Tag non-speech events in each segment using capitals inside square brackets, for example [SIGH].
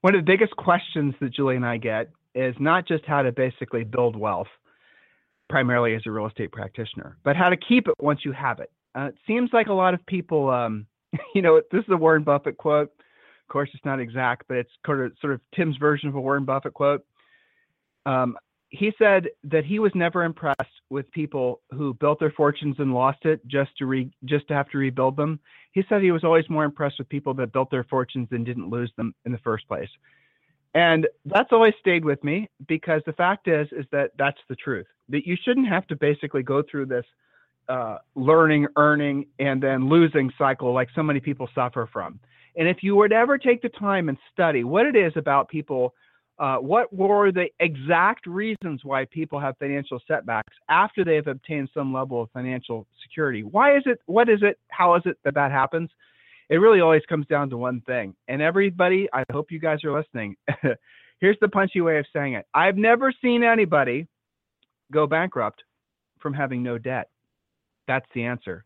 One of the biggest questions that Julie and I get is not just how to basically build wealth, primarily as a real estate practitioner, but how to keep it once you have it. Uh, it seems like a lot of people, um, [LAUGHS] you know, this is a Warren Buffett quote. Of course, it's not exact, but it's sort of, sort of Tim's version of a Warren Buffett quote. Um, he said that he was never impressed with people who built their fortunes and lost it just to re, just to have to rebuild them. He said he was always more impressed with people that built their fortunes and didn't lose them in the first place. And that's always stayed with me because the fact is is that that's the truth. That you shouldn't have to basically go through this uh, learning, earning, and then losing cycle like so many people suffer from. And if you would ever take the time and study what it is about people uh, what were the exact reasons why people have financial setbacks after they have obtained some level of financial security? Why is it? What is it? How is it that that happens? It really always comes down to one thing. And everybody, I hope you guys are listening. [LAUGHS] Here's the punchy way of saying it I've never seen anybody go bankrupt from having no debt. That's the answer.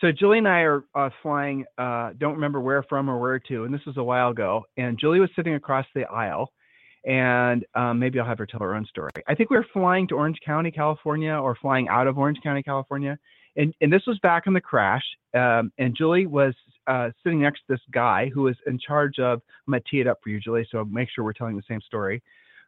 So Julie and I are uh, flying, uh, don't remember where from or where to, and this was a while ago. And Julie was sitting across the aisle, and um, maybe I'll have her tell her own story. I think we were flying to Orange County, California, or flying out of Orange County, California, and and this was back in the crash. Um, and Julie was uh, sitting next to this guy who was in charge of. I'm gonna tee it up for you, Julie, so make sure we're telling the same story.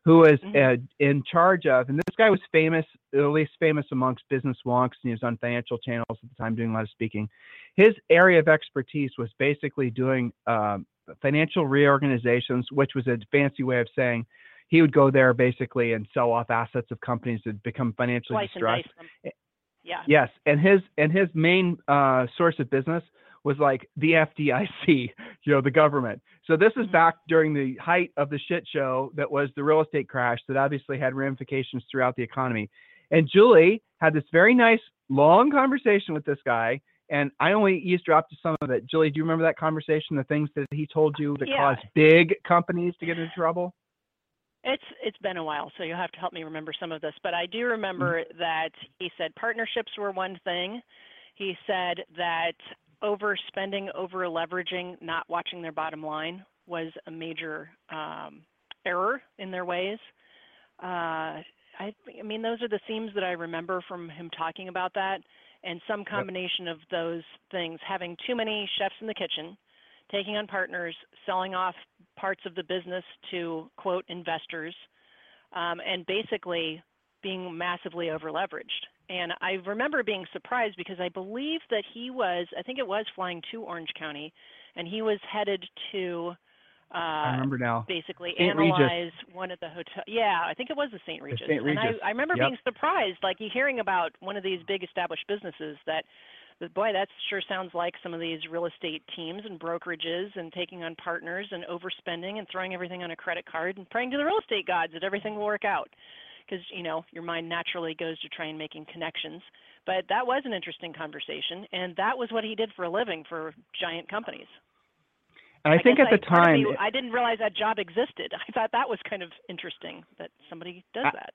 Who was mm-hmm. uh, in charge of, and this guy was famous, at least famous amongst business wonks, and he was on financial channels at the time doing a lot of speaking. His area of expertise was basically doing um, financial reorganizations, which was a fancy way of saying he would go there basically and sell off assets of companies that become financially Slice distressed. Yeah. Yes, and his and his main uh, source of business was like the FDIC, [LAUGHS] you know, the government. So this is mm-hmm. back during the height of the shit show that was the real estate crash that obviously had ramifications throughout the economy. And Julie had this very nice long conversation with this guy and I only eavesdropped to some of it. Julie, do you remember that conversation? The things that he told you that yeah. caused big companies to get into trouble? It's it's been a while, so you'll have to help me remember some of this. But I do remember mm-hmm. that he said partnerships were one thing. He said that overspending, over leveraging, not watching their bottom line was a major um, error in their ways. Uh, I, I mean, those are the themes that I remember from him talking about that and some combination of those things having too many chefs in the kitchen taking on partners selling off parts of the business to quote investors um, and basically being massively over leveraged and i remember being surprised because i believe that he was i think it was flying to orange county and he was headed to uh, I remember now. Basically, St. analyze Regis. one of the hotel. Yeah, I think it was the St. Regis. The St. Regis. And I, I remember yep. being surprised, like you hearing about one of these big established businesses that, that, boy, that sure sounds like some of these real estate teams and brokerages and taking on partners and overspending and throwing everything on a credit card and praying to the real estate gods that everything will work out. Because you know your mind naturally goes to try and making connections. But that was an interesting conversation, and that was what he did for a living for giant companies. And I, I think at the I, time, me, I didn't realize that job existed. [LAUGHS] I thought that was kind of interesting that somebody does at, that.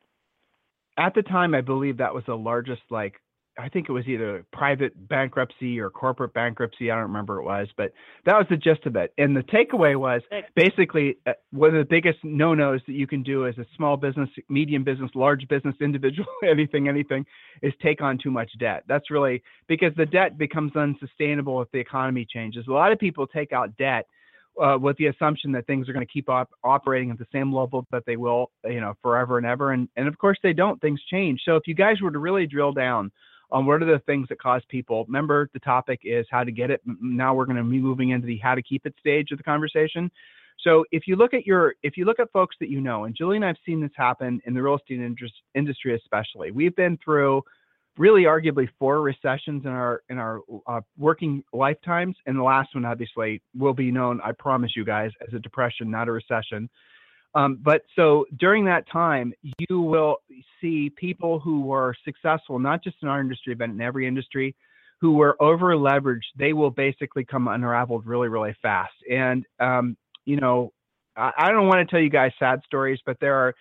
At the time, I believe that was the largest, like, I think it was either private bankruptcy or corporate bankruptcy. I don't remember what it was, but that was the gist of it. And the takeaway was basically uh, one of the biggest no-nos that you can do as a small business, medium business, large business, [LAUGHS] individual, anything, anything, is take on too much debt. That's really because the debt becomes unsustainable if the economy changes. A lot of people take out debt uh, with the assumption that things are going to keep op- operating at the same level that they will, you know, forever and ever. And and of course they don't. Things change. So if you guys were to really drill down on what are the things that cause people, remember the topic is how to get it. Now we're going to be moving into the how to keep it stage of the conversation. So if you look at your, if you look at folks that you know, and Julie and I've seen this happen in the real estate industry especially. We've been through really arguably four recessions in our in our uh, working lifetimes, and the last one obviously will be known. I promise you guys as a depression, not a recession. Um, but so during that time, you will see people who were successful, not just in our industry, but in every industry, who were over leveraged. They will basically come unraveled really, really fast. And um, you know, I, I don't want to tell you guys sad stories, but there are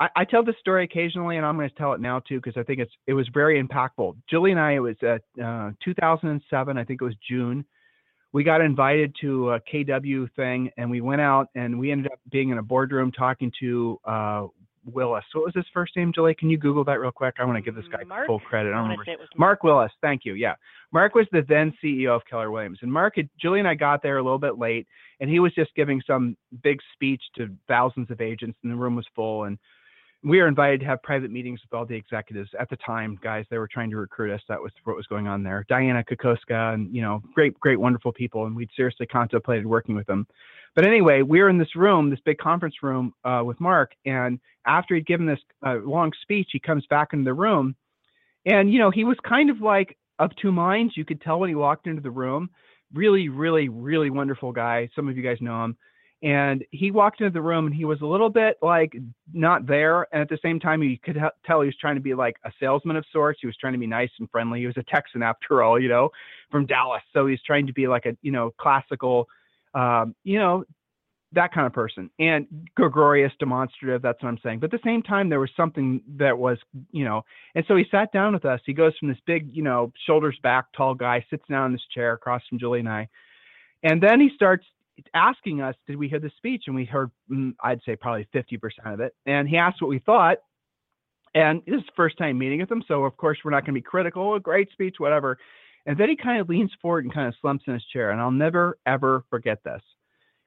I, I tell this story occasionally, and I'm going to tell it now too because I think it's it was very impactful. Julie and I, it was uh, uh, 2007, I think it was June. We got invited to a KW thing, and we went out, and we ended up being in a boardroom talking to uh, Willis. What was his first name, Julie? Can you Google that real quick? I want to give this guy Mark? full credit. I don't remember. was Mark Willis, thank you. Yeah, Mark was the then CEO of Keller Williams, and Mark had Julie and I got there a little bit late, and he was just giving some big speech to thousands of agents, and the room was full, and we were invited to have private meetings with all the executives at the time, guys. They were trying to recruit us. That was what was going on there. Dianna Kokoszka and, you know, great, great, wonderful people. And we'd seriously contemplated working with them. But anyway, we were in this room, this big conference room uh, with Mark. And after he'd given this uh, long speech, he comes back into the room. And, you know, he was kind of like of two minds. You could tell when he walked into the room. Really, really, really wonderful guy. Some of you guys know him and he walked into the room and he was a little bit like not there and at the same time you could tell he was trying to be like a salesman of sorts. He was trying to be nice and friendly. He was a texan after all you know from dallas. So he's trying to be like a you know classical um, you know that kind of person. And gregarious demonstrative that's what i'm saying. But at the same time there was something that was you know and so he sat down with us. He goes from this big you know shoulders back tall guy sits down in this chair across from julie and i. And then he starts asking us, did we hear the speech? And we heard, mm, I'd say probably 50% of it. And he asked what we thought. And this is first time meeting with him. So, of course, we're not going to be critical. A great speech, whatever. And then he kind of leans forward and kind of slumps in his chair. And I'll never, ever forget this.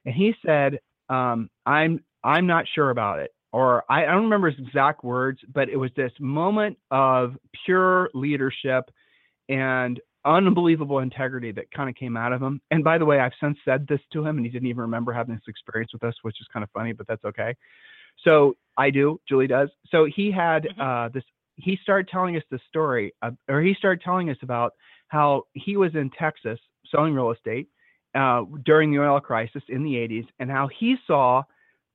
And he said, um, I'm, I'm not sure about it. Or I, I don't remember his exact words, but it was this moment of pure leadership and unbelievable integrity that kind of came out of him. And by the way, I've since said this to him, and he didn't even remember having this experience with us, which is kind of funny, but that's okay. So I do, Julie does. So he had Mhm. uh, this. He started telling us the story, uh, or he started telling us about how he was in Texas selling real estate uh, during the oil crisis in the 80s, and how he saw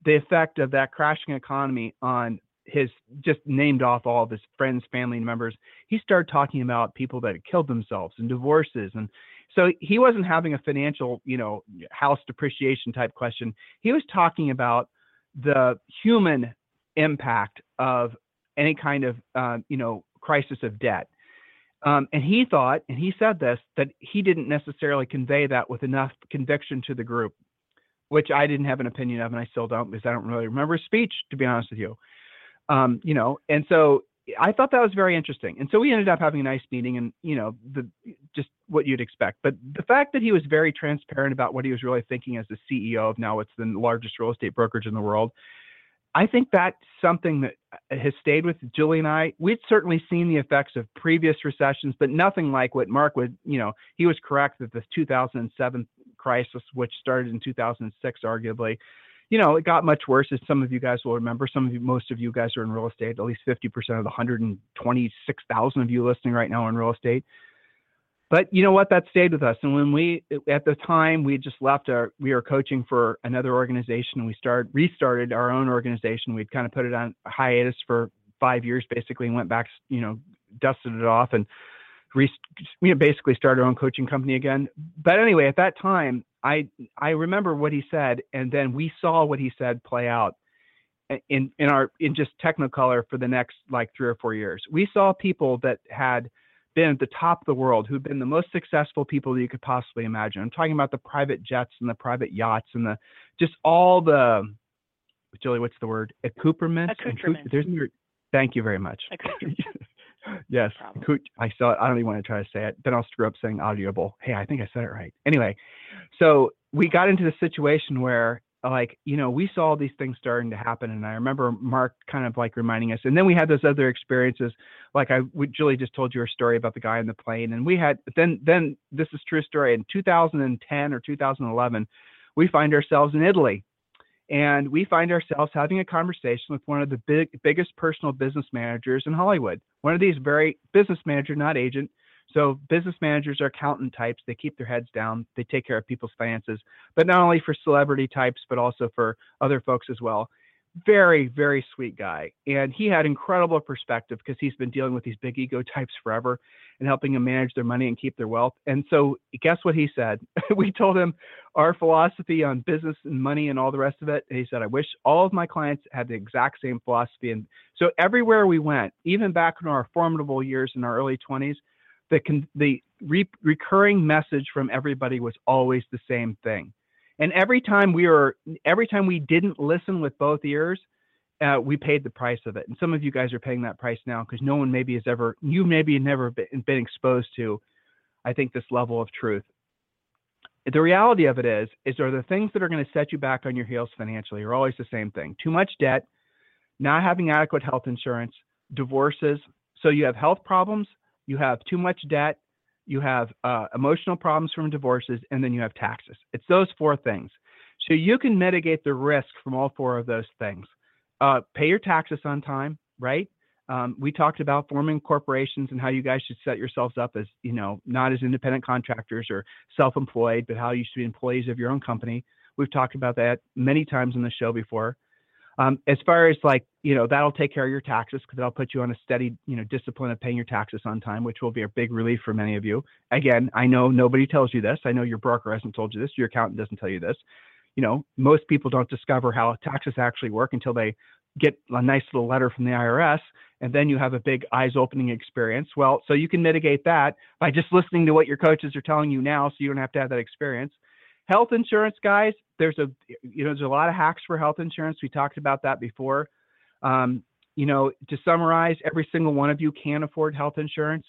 the effect of that crashing economy on his just named off all of his friends, family members. He started talking about people that had killed themselves and divorces. And so he wasn't having a financial, you know, house depreciation type question. He was talking about the human impact of any kind of, uh, you know, crisis of debt. Um, and he thought, and he said this, that he didn't necessarily convey that with enough conviction to the group, which I didn't have an opinion of, and I still don't because I don't really remember his speech, to be honest with you um, you know, and so I thought that was very interesting. And so we ended up having a nice meeting and, you know, the just what you'd expect. But the fact that he was very transparent about what he was really thinking as the CEO of now it's the largest real estate brokerage in the world. I think that's something that uh, has stayed with Julie and I. We'd certainly seen the effects of previous recessions, but nothing like what Mark would, you know, he was correct that the 2007 crisis, which started in 2006, arguably, you know, it got much worse, as some of you guys will remember. Some of you, most of you guys are in real estate. At least 50% of the 126,000 of you listening right now in real estate. But you know what? That stayed with us. And when we, at the time, we just left our, we were coaching for another organization and we started, restarted our own organization. We'd kind of put it on hiatus for five years, basically, and went back, you know, dusted it off and re, you know, basically started our own coaching company again. But anyway, at that time, I I remember what he said, and then we saw what he said play out in in our in just Technicolor for the next like three or four years. We saw people that had been at the top of the world, who'd been the most successful people that you could possibly imagine. I'm talking about the private jets and the private yachts and the just all the Julie, what's the word? Accoutrements. Accoutrements. There's thank you very much. [LAUGHS] Yes. I saw it. I don't even want to try to say it. Then I'll screw up saying audible. Hey, I think I said it right. Anyway, so we got into the situation where like you know we saw these things starting to happen and i remember mark kind of like reminding us and then we had those other experiences like i julie just told you her story about the guy in the plane and we had then then this is true story in 2010 or 2011 we find ourselves in italy and we find ourselves having a conversation with one of the big, biggest personal business managers in Hollywood. One of these very business manager, not agent. So business managers are accountant types. They keep their heads down. They take care of people's finances, but not only for celebrity types, but also for other folks as well very very sweet guy and he had incredible perspective because he's been dealing with these big ego types forever and helping them manage their money and keep their wealth and so guess what he said? [LAUGHS] We told him our philosophy on business and money and all the rest of it and he said i wish all of my clients had the exact same philosophy and so everywhere we went even back in our formidable years in our early 20s the the re- recurring message from everybody was always the same thing and every time we were, every time we didn't listen with both ears, uh, we paid the price of it. And some of you guys are paying that price now because no one maybe has ever, you maybe never been, been exposed to, I think, this level of truth. The reality of it is, is are the things that are going to set you back on your heels financially are always the same thing. Too much debt, not having adequate health insurance, divorces. So you have health problems, you have too much debt, you have uh, emotional problems from divorces, and then you have taxes. It's those four things. So you can mitigate the risk from all four of those things. Uh, pay your taxes on time, right? Um, we talked about forming corporations and how you guys should set yourselves up as, you know, not as independent contractors or self-employed, but how you should be employees of your own company. We've talked about that many times on the show before. Um, as far as like, you know, that'll take care of your taxes because that'll put you on a steady, you know, discipline of paying your taxes on time, which will be a big relief for many of you. Again, I know nobody tells you this. I know your broker hasn't told you this. Your accountant doesn't tell you this. You know, most people don't discover how taxes actually work until they get a nice little letter from the IRS, and then you have a big eyes opening experience. Well, so you can mitigate that by just listening to what your coaches are telling you now, so you don't have to have that experience. Health insurance, guys, there's a you know there's a lot of hacks for health insurance. We talked about that before. Um, you know, to summarize, every single one of you can afford health insurance.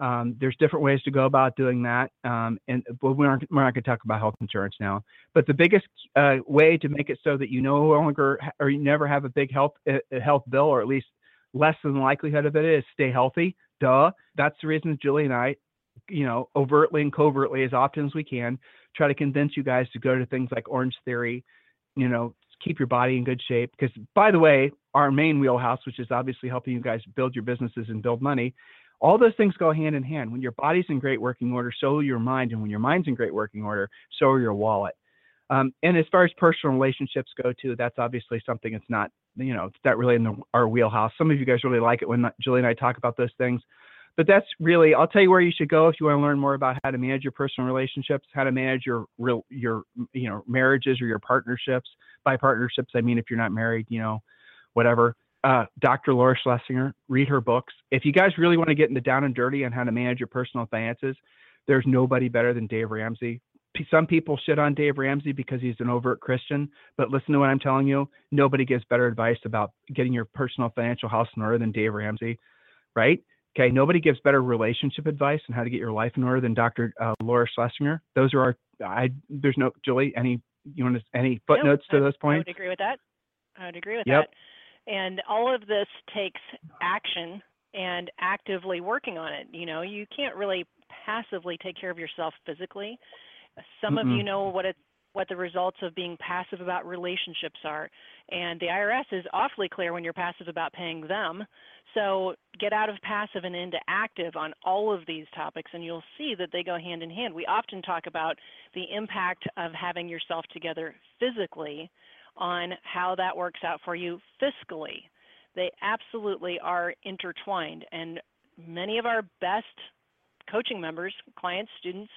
Um, there's different ways to go about doing that, um, and but we're not, we're not going to talk about health insurance now. But the biggest uh, way to make it so that you no longer or you never have a big health a health bill, or at least less than the likelihood of it, is stay healthy. Duh. That's the reason Julie and I, you know, overtly and covertly as often as we can, try to convince you guys to go to things like Orange Theory, you know, keep your body in good shape. Because by the way, our main wheelhouse, which is obviously helping you guys build your businesses and build money, all those things go hand in hand. When your body's in great working order, so your mind, and when your mind's in great working order, so are your wallet. Um, and as far as personal relationships go too, that's obviously something that's not, you know, it's not really in the, our wheelhouse. Some of you guys really like it when Julie and I talk about those things but that's really i'll tell you where you should go if you want to learn more about how to manage your personal relationships how to manage your real your you know marriages or your partnerships. By partnerships i mean if you're not married you know whatever. Uh, dr laura schlesinger read her books. If you guys really want to get into down and dirty on how to manage your personal finances there's nobody better than dave ramsey. Some people shit on dave ramsey because he's an overt christian but listen to what i'm telling you nobody gives better advice about getting your personal financial house in order than dave ramsey right Okay, nobody gives better relationship advice on how to get your life in order than Dr. Uh, Laura Schlesinger. Those are our. I there's no Julie. Any you want to, any footnotes no, to those points? I would agree with that. I would agree with yep. that. And all of this takes action and actively working on it. You know, you can't really passively take care of yourself physically. Some Mm-mm. of you know what it's what the results of being passive about relationships are. And the IRS is awfully clear when you're passive about paying them. So get out of passive and into active on all of these topics, and you'll see that they go hand in hand. We often talk about the impact of having yourself together physically on how that works out for you fiscally. They absolutely are intertwined, and many of our best coaching members, clients, students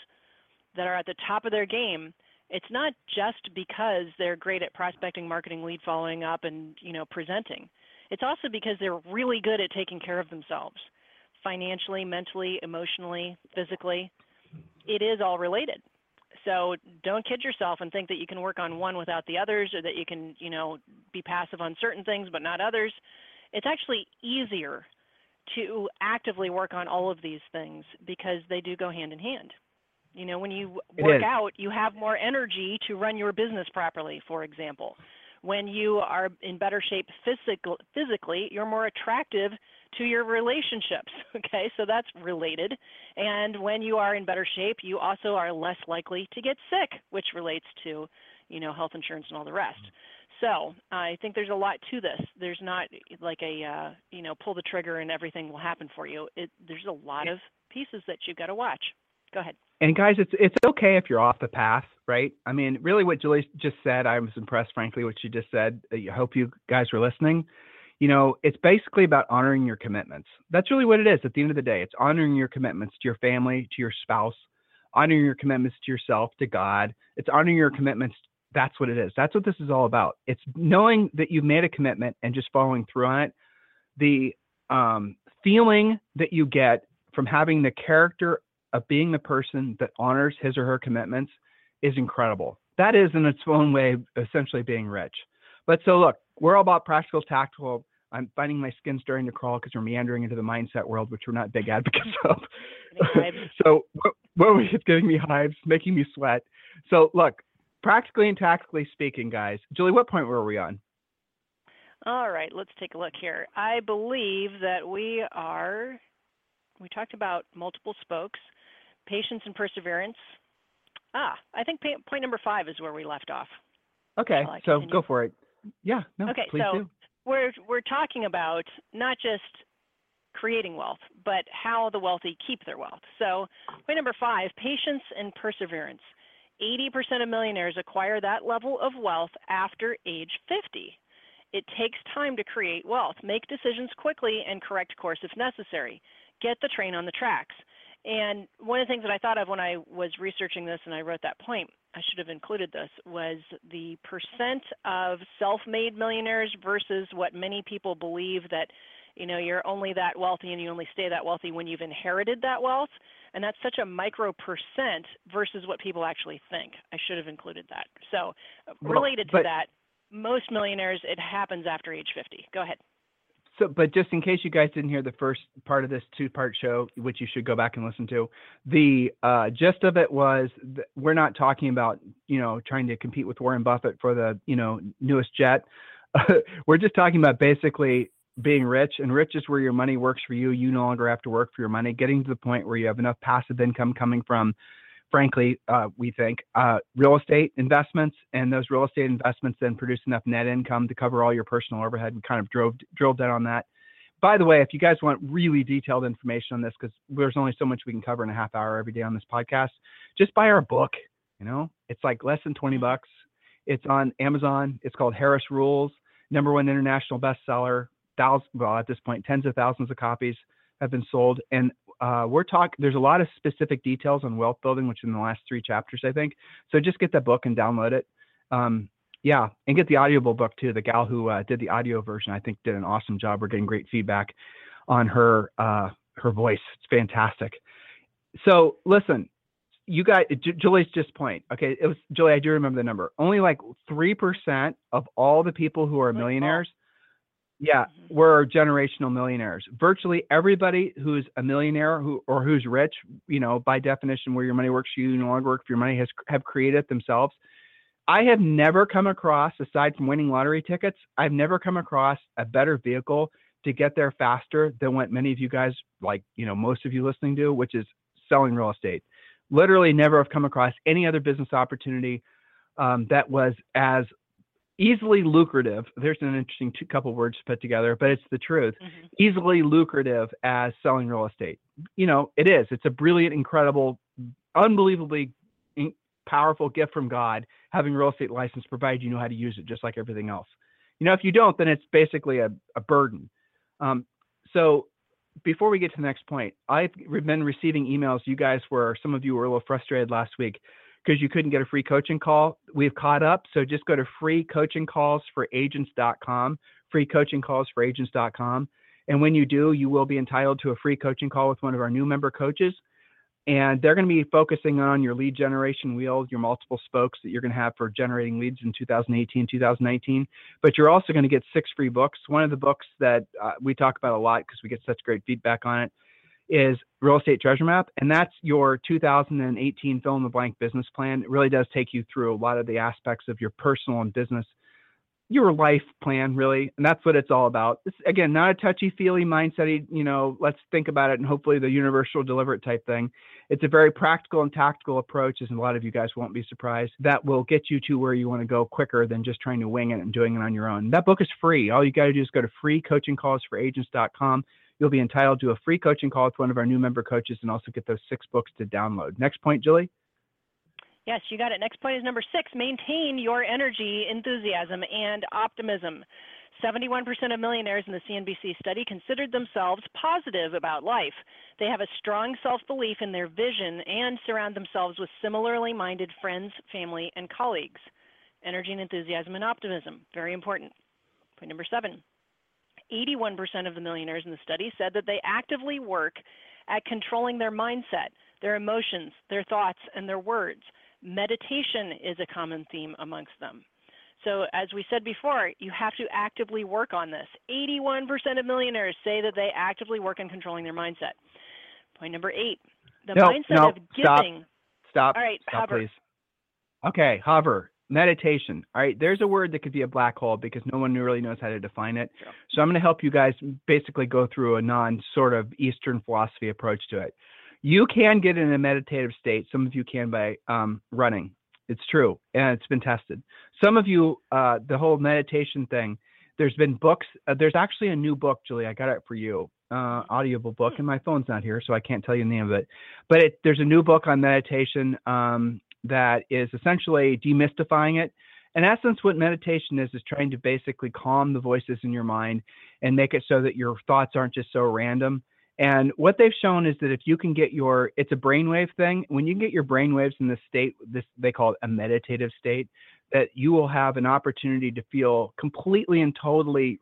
that are at the top of their game it's not just because they're great at prospecting, marketing, lead following up, and you know presenting. It's also because they're really good at taking care of themselves, financially, mentally, emotionally, physically. It is all related. So don't kid yourself and think that you can work on one without the others, or that you can you know be passive on certain things but not others. It's actually easier to actively work on all of these things because they do go hand in hand. You know, when you work out, you have more energy to run your business properly, for example. When you are in better shape physical, physically, you're more attractive to your relationships. [LAUGHS] Okay, so that's related. And when you are in better shape, you also are less likely to get sick, which relates to, you know, health insurance and all the rest. So I think there's a lot to this. There's not like a uh, you know pull the trigger and everything will happen for you. It, there's a lot of pieces that you've got to watch. Go ahead. And guys, it's it's okay if you're off the path, right? I mean, really, what Julie just said, I was impressed, frankly, what she just said. I hope you guys were listening. You know, it's basically about honoring your commitments. That's really what it is. At the end of the day, it's honoring your commitments to your family, to your spouse, honoring your commitments to yourself, to God. It's honoring your commitments that's what it is. That's what this is all about. It's knowing that you've made a commitment and just following through on it. The um, feeling that you get from having the character of being the person that honors his or her commitments is incredible. That is, in its own way, essentially being rich. But so, look, we're all about practical, tactical. I'm finding my skin starting to crawl because we're meandering into the mindset world, which we're not big advocates of. [LAUGHS] so, what, what is giving me hives, making me sweat. So, look, practically and tactically speaking, guys, Julie, what point were we on? All right, let's take a look here. I believe that we are, we talked about multiple spokes, patience and perseverance. Ah, I think point number five is where we left off. Okay, so go for it. Yeah, no, okay, please so do. We're, we're talking about not just creating wealth, but how the wealthy keep their wealth. So point number five, patience and perseverance. 80% of millionaires acquire that level of wealth after age 50. It takes time to create wealth. Make decisions quickly and correct course if necessary. Get the train on the tracks. And one of the things that I thought of when I was researching this and I wrote that point, I should have included this, was the percent of self made millionaires versus what many people believe that you know you're only that wealthy and you only stay that wealthy when you've inherited that wealth. And that's such a micro percent versus what people actually think. I should have included that. So related but, to that most millionaires it happens after age 50 go ahead so but just in case you guys didn't hear the first part of this two part show which you should go back and listen to the uh, gist of it was we're not talking about you know trying to compete with warren buffett for the you know newest jet. [LAUGHS] We're just talking about basically being rich and rich is where your money works for you. You no longer have to work for your money. Getting to the point where you have enough passive income coming from frankly uh, we think uh, real estate investments and those real estate investments then produce enough net income to cover all your personal overhead. We kind of drove drilled down on that. By the way if you guys want really detailed information on this because there's only so much we can cover in a half hour every day on this podcast just buy our book you know? It's like less than 20 bucks. It's on amazon. It's called harris rules number one international bestseller. Thousands, well, at this point, tens of thousands of copies have been sold. And uh, we're talking, there's a lot of specific details on wealth building, which in the last three chapters, I think. So just get that book and download it. Um, yeah, and get the audible book too. The gal who uh, did the audio version, I think, did an awesome job. We're getting great feedback on her uh, her voice. It's fantastic. So listen, you guys, J- Julie's just point. Okay, it was Julie. I do remember the number. Only like three percent of all the people who are millionaires yeah, mm-hmm. we're generational millionaires. Virtually everybody who's a millionaire who or who's rich, you know, by definition, where your money works you, no longer work for your money, has have created it themselves. I have never come across, aside from winning lottery tickets, I've never come across a better vehicle to get there faster than what many of you guys, like you know, most of you listening do, which is selling real estate. Literally, never have come across any other business opportunity um, that was as easily lucrative. There's an interesting two, couple words to put together, but it's the truth. Mm-hmm. Easily lucrative as selling real estate. You know, it is. It's a brilliant, incredible, unbelievably powerful gift from God having real estate license, provided you know how to use it, just like everything else. You know, if you don't, then it's basically a, a burden. Um, so before we get to the next point, I've been receiving emails. You guys were, some of you were a little frustrated last week because you couldn't get a free coaching call. We've caught up. So just go to freecoachingcallsforagents.com, freecoachingcallsforagents.com. And when you do, you will be entitled to a free coaching call with one of our new member coaches. And they're going to be focusing on your lead generation wheel, your multiple spokes that you're going to have for generating leads in 2018, 2019. But you're also going to get six free books. One of the books that uh, we talk about a lot because we get such great feedback on it is Real Estate Treasure Map, and that's your 2018 fill in the blank business plan. It really does take you through a lot of the aspects of your personal and business your life plan really and that's what it's all about. It's again not a touchy feely mindset you know let's think about it and hopefully the universe will deliver it type thing. It's a very practical and tactical approach as a lot of you guys won't be surprised that will get you to where you want to go quicker than just trying to wing it and doing it on your own. That book is free. All you got to do is go to freecoachingcallsforagents.com you'll be entitled to a free coaching call with one of our new member coaches and also get those six books to download next point julie Yes, you got it. Next point is number six maintain your energy, enthusiasm, and optimism. 71% of millionaires in the CNBC study considered themselves positive about life. They have a strong self belief in their vision and surround themselves with similarly minded friends, family, and colleagues. Energy and enthusiasm and optimism, very important. Point number seven 81% of the millionaires in the study said that they actively work at controlling their mindset, their emotions, their thoughts, and their words. Meditation is a common theme amongst them. So, as we said before, you have to actively work on this. 81% of millionaires say that they actively work on controlling their mindset. Point number eight the no, mindset no, of giving. Stop. Stop. All right, stop, hover. please. Okay, hover. Meditation. All right, there's a word that could be a black hole because no one really knows how to define it. Sure. So I'm going to help you guys basically go through a non sort of Eastern philosophy approach to it. You can get in a meditative state. Some of you can by um, running. It's true, and it's been tested. Some of you, uh, the whole meditation thing. There's been books. Uh, there's actually a new book, Julie. I got it for you, uh, audible book, and my phone's not here, so I can't tell you the name of it. But it, there's a new book on meditation um, that is essentially demystifying it. In essence, what meditation is is trying to basically calm the voices in your mind and make it so that your thoughts aren't just so random and what they've shown is that if you can get your, it's a brainwave thing. When you get your brainwaves in the state, this they call it a meditative state, that you will have an opportunity to feel completely and totally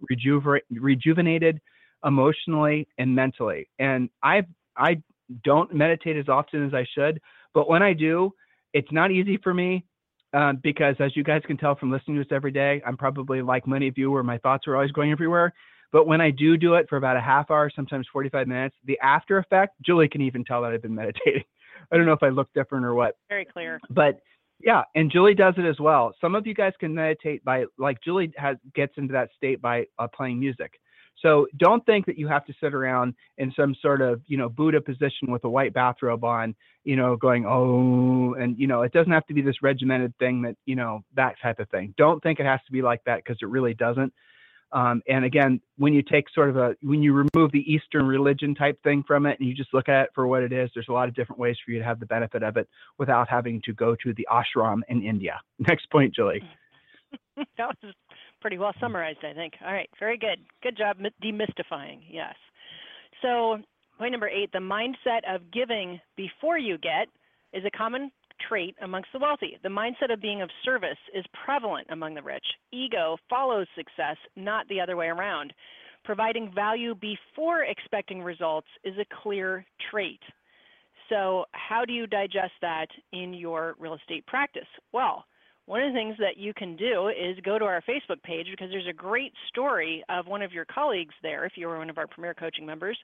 rejuvenated emotionally and mentally. And I I don't meditate as often as I should, but when I do, it's not easy for me um, because as you guys can tell from listening to us every day, I'm probably like many of you where my thoughts are always going everywhere. But when I do do it for about a half hour, sometimes 45 minutes, the after effect, Julie can even tell that I've been [LAUGHS] meditating. I don't know if I look different or what. Very clear. But yeah, and Julie does it as well. Some of you guys can meditate by, like Julie has gets into that state by uh, playing music. So don't think that you have to sit around in some sort of, you know, Buddha position with a white bathrobe on, you know, going, oh, and, you know, it doesn't have to be this regimented thing that, you know, that type of thing. Don't think it has to be like that because it really doesn't. Um, and again, when you take sort of a, when you remove the Eastern religion type thing from it and you just look at it for what it is, there's a lot of different ways for you to have the benefit of it without having to go to the ashram in India. [LAUGHS] Next point, Julie. [LAUGHS] that was pretty well summarized, I think. All right, very good. Good job demystifying. Yes. So, point number eight the mindset of giving before you get is a common trait amongst the wealthy. The mindset of being of service is prevalent among the rich. Ego follows success, not the other way around. Providing value before expecting results is a clear trait. So, how do you digest that in your real estate practice? Well, one of the things that you can do is go to our Facebook page because there's a great story of one of your colleagues there, if you were one of our Premier Coaching members,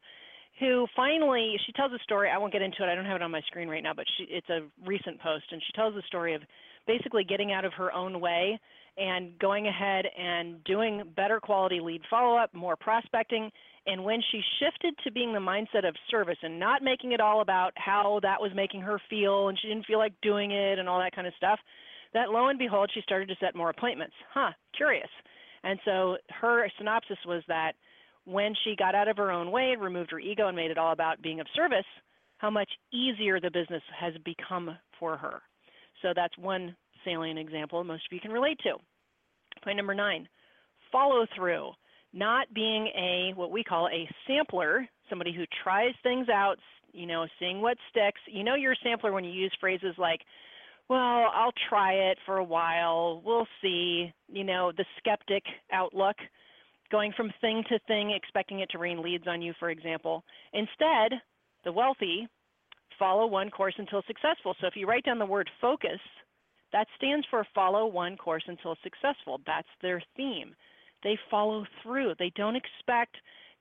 who finally she tells a story. I won't get into it. I don't have it on my screen right now, but she, it's a recent post, and she tells the story of basically getting out of her own way and going ahead and doing better quality lead follow up, more prospecting. And when she shifted to being the mindset of service and not making it all about how that was making her feel and she didn't feel like doing it and all that kind of stuff, that lo and behold, she started to set more appointments. Huh, curious. And so her synopsis was that when she got out of her own way, and removed her ego, and made it all about being of service, how much easier the business has become for her. So that's one salient example most of you can relate to. Point number nine follow through. Not being a what we call a sampler, somebody who tries things out, you know, seeing what sticks. You know, you're a sampler when you use phrases like, well, I'll try it for a while, we'll see, you know, the skeptic outlook going from thing to thing, expecting it to rain leads on you, for example. Instead, the wealthy follow one course until successful. So if you write down the word focus, that stands for follow one course until successful. That's their theme. They follow through. They don't expect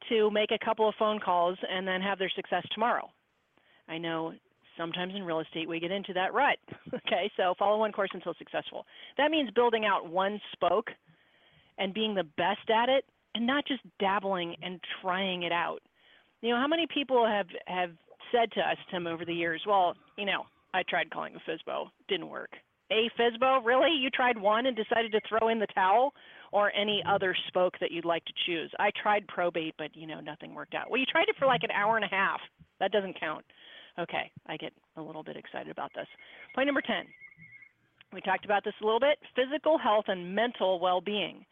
to make a couple of phone calls and then have their success tomorrow. I know sometimes in real estate we get into that rut. [LAUGHS] okay, so follow one course until successful. That means building out one spoke and being the best at it and not just dabbling and trying it out. You know, how many people have have said to us, Tim, over the years, well, you know, I tried calling a FSBO, didn't work. A FSBO, really? You tried one and decided to throw in the towel? Or any other spoke that you'd like to choose? I tried probate, but you know, nothing worked out. Well, you tried it for like an hour and a half. That doesn't count. Okay, I get a little bit excited about this. Point number 10. We talked about this a little bit physical health and mental well being.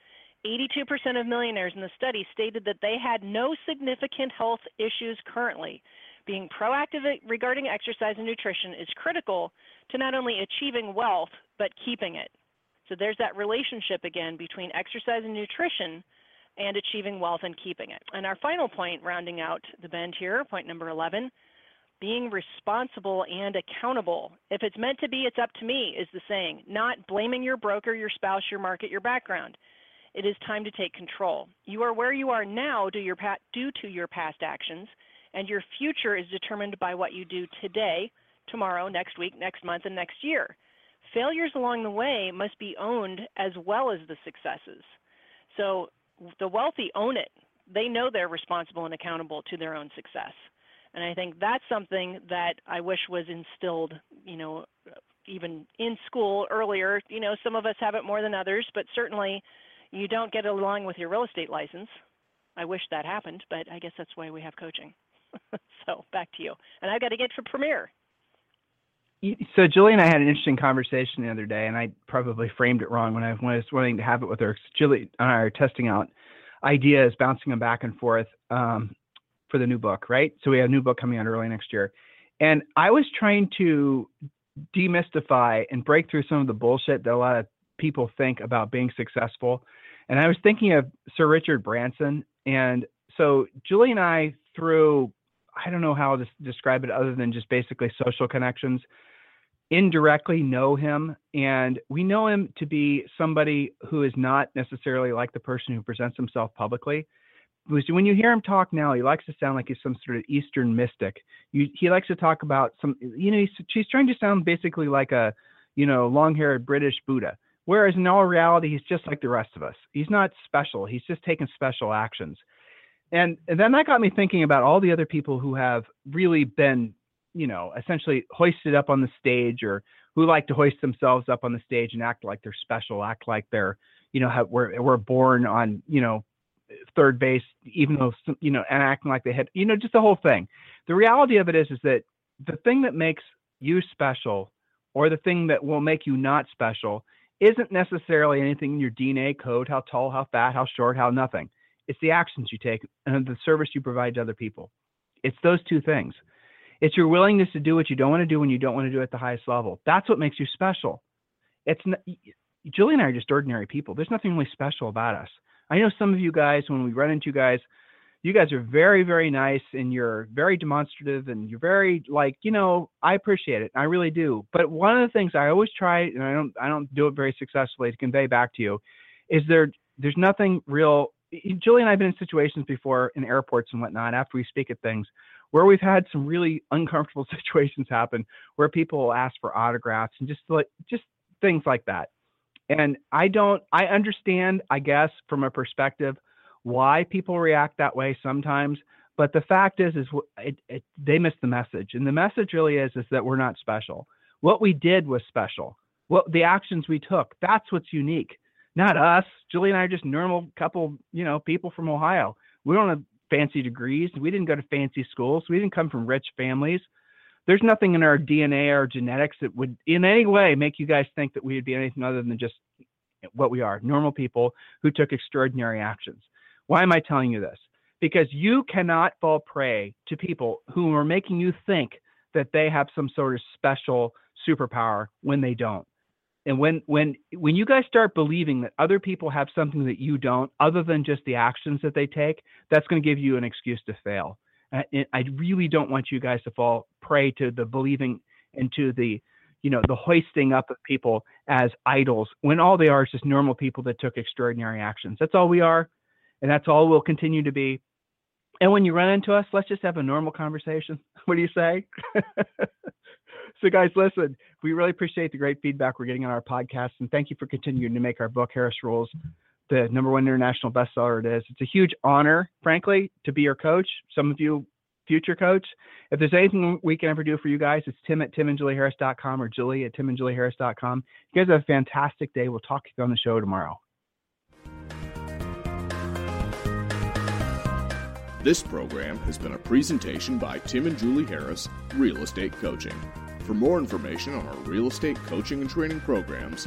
82% of millionaires in the study stated that they had no significant health issues currently. Being proactive regarding exercise and nutrition is critical to not only achieving wealth, but keeping it. So there's that relationship again between exercise and nutrition and achieving wealth and keeping it. And our final point, rounding out the bend here, point number 11, being responsible and accountable. If it's meant to be, it's up to me, is the saying, not blaming your broker, your spouse, your market, your background. It is time to take control. You are where you are now due, to your past actions and your future is determined by what you do today, tomorrow, next week, next month, and next year. Failures along the way must be owned as well as the successes. So the wealthy own it. They know they're responsible and accountable to their own success. And I think that's something that I wish was instilled, you know, even in school earlier. You know, some of us have it more than others, but certainly you don't get along with your real estate license. I wish that happened, but I guess that's why we have coaching. [LAUGHS] so back to you. And I've got to get to Premier. So Julie and I had an interesting conversation the other day, and I probably framed it wrong when I, when I was wanting to have it with her. Julie and I are testing out ideas, bouncing them back and forth um, for the new book, right? So we have a new book coming out early next year. And I was trying to demystify and break through some of the bullshit that a lot of people think about being successful. And I was thinking of Sir Richard Branson. And so Julie and I, through I don't know how to describe it other than just basically social connections. Indirectly know him, and we know him to be somebody who is not necessarily like the person who presents himself publicly. When you hear him talk now, he likes to sound like he's some sort of Eastern mystic. You, he likes to talk about some, you know, he's, he's trying to sound basically like a, you know, long-haired British Buddha. Whereas in all reality, he's just like the rest of us. He's not special. He's just taking special actions and, and then that got me thinking about all the other people who have really been you know essentially hoisted up on the stage or who like to hoist themselves up on the stage and act like they're special act like they're you know have, we're, we're born on you know third base even though you know and acting like they had you know just the whole thing the reality of it is is that the thing that makes you special or the thing that will make you not special isn't necessarily anything in your dna code how tall how fat how short how nothing it's the actions you take and the service you provide to other people. It's those two things. It's your willingness to do what you don't want to do when you don't want to do it at the highest level. That's what makes you special. It's not, Julie and I are just ordinary people. There's nothing really special about us. I know some of you guys, when we run into you guys, you guys are very, very nice and you're very demonstrative and you're very like, you know, I appreciate it. I really do. But one of the things I always try, and I don't, I don't do it very successfully to convey back to you, is there, there's nothing real Julie and I have been in situations before in airports and whatnot after we speak at things where we've had some really uncomfortable [LAUGHS] situations happen where people will ask for autographs and just like just things like that. And I don't I understand, I guess, from a perspective why people react that way sometimes. But the fact is, is it, it, they miss the message, and the message really is is that we're not special. What we did was special. What the actions we took, that's what's unique not us. Julie and I are just normal couple, you know, people from Ohio. We don't have fancy degrees. We didn't go to fancy schools. We didn't come from rich families. There's nothing in our DNA or genetics that would in any way make you guys think that we would be anything other than just what we are normal people who took extraordinary actions. Why am I telling you this? Because you cannot fall prey to people who are making you think that they have some sort of special superpower when they don't and when when when you guys start believing that other people have something that you don't other than just the actions that they take that's going to give you an excuse to fail i really don't want you guys to fall prey to the believing into the you know the hoisting up of people as idols when all they are is just normal people that took extraordinary actions. That's all we are and that's all we'll continue to be. And when you run into us let's just have a normal conversation. [LAUGHS] What do you say? [LAUGHS] So guys listen we really appreciate the great feedback we're getting on our podcast and thank you for continuing to make our book harris rules the number one international bestseller it is. It's a huge honor, frankly, to be your coach. Some of you future coach. If there's anything we can ever do for you guys, it's tim at timandjulieharris.com or julie at timandjulieharris.com. You guys have a fantastic day. We'll talk to you on the show tomorrow. This program has been a presentation by Tim and Julie Harris, Real Estate Coaching. For more information on our real estate coaching and training programs,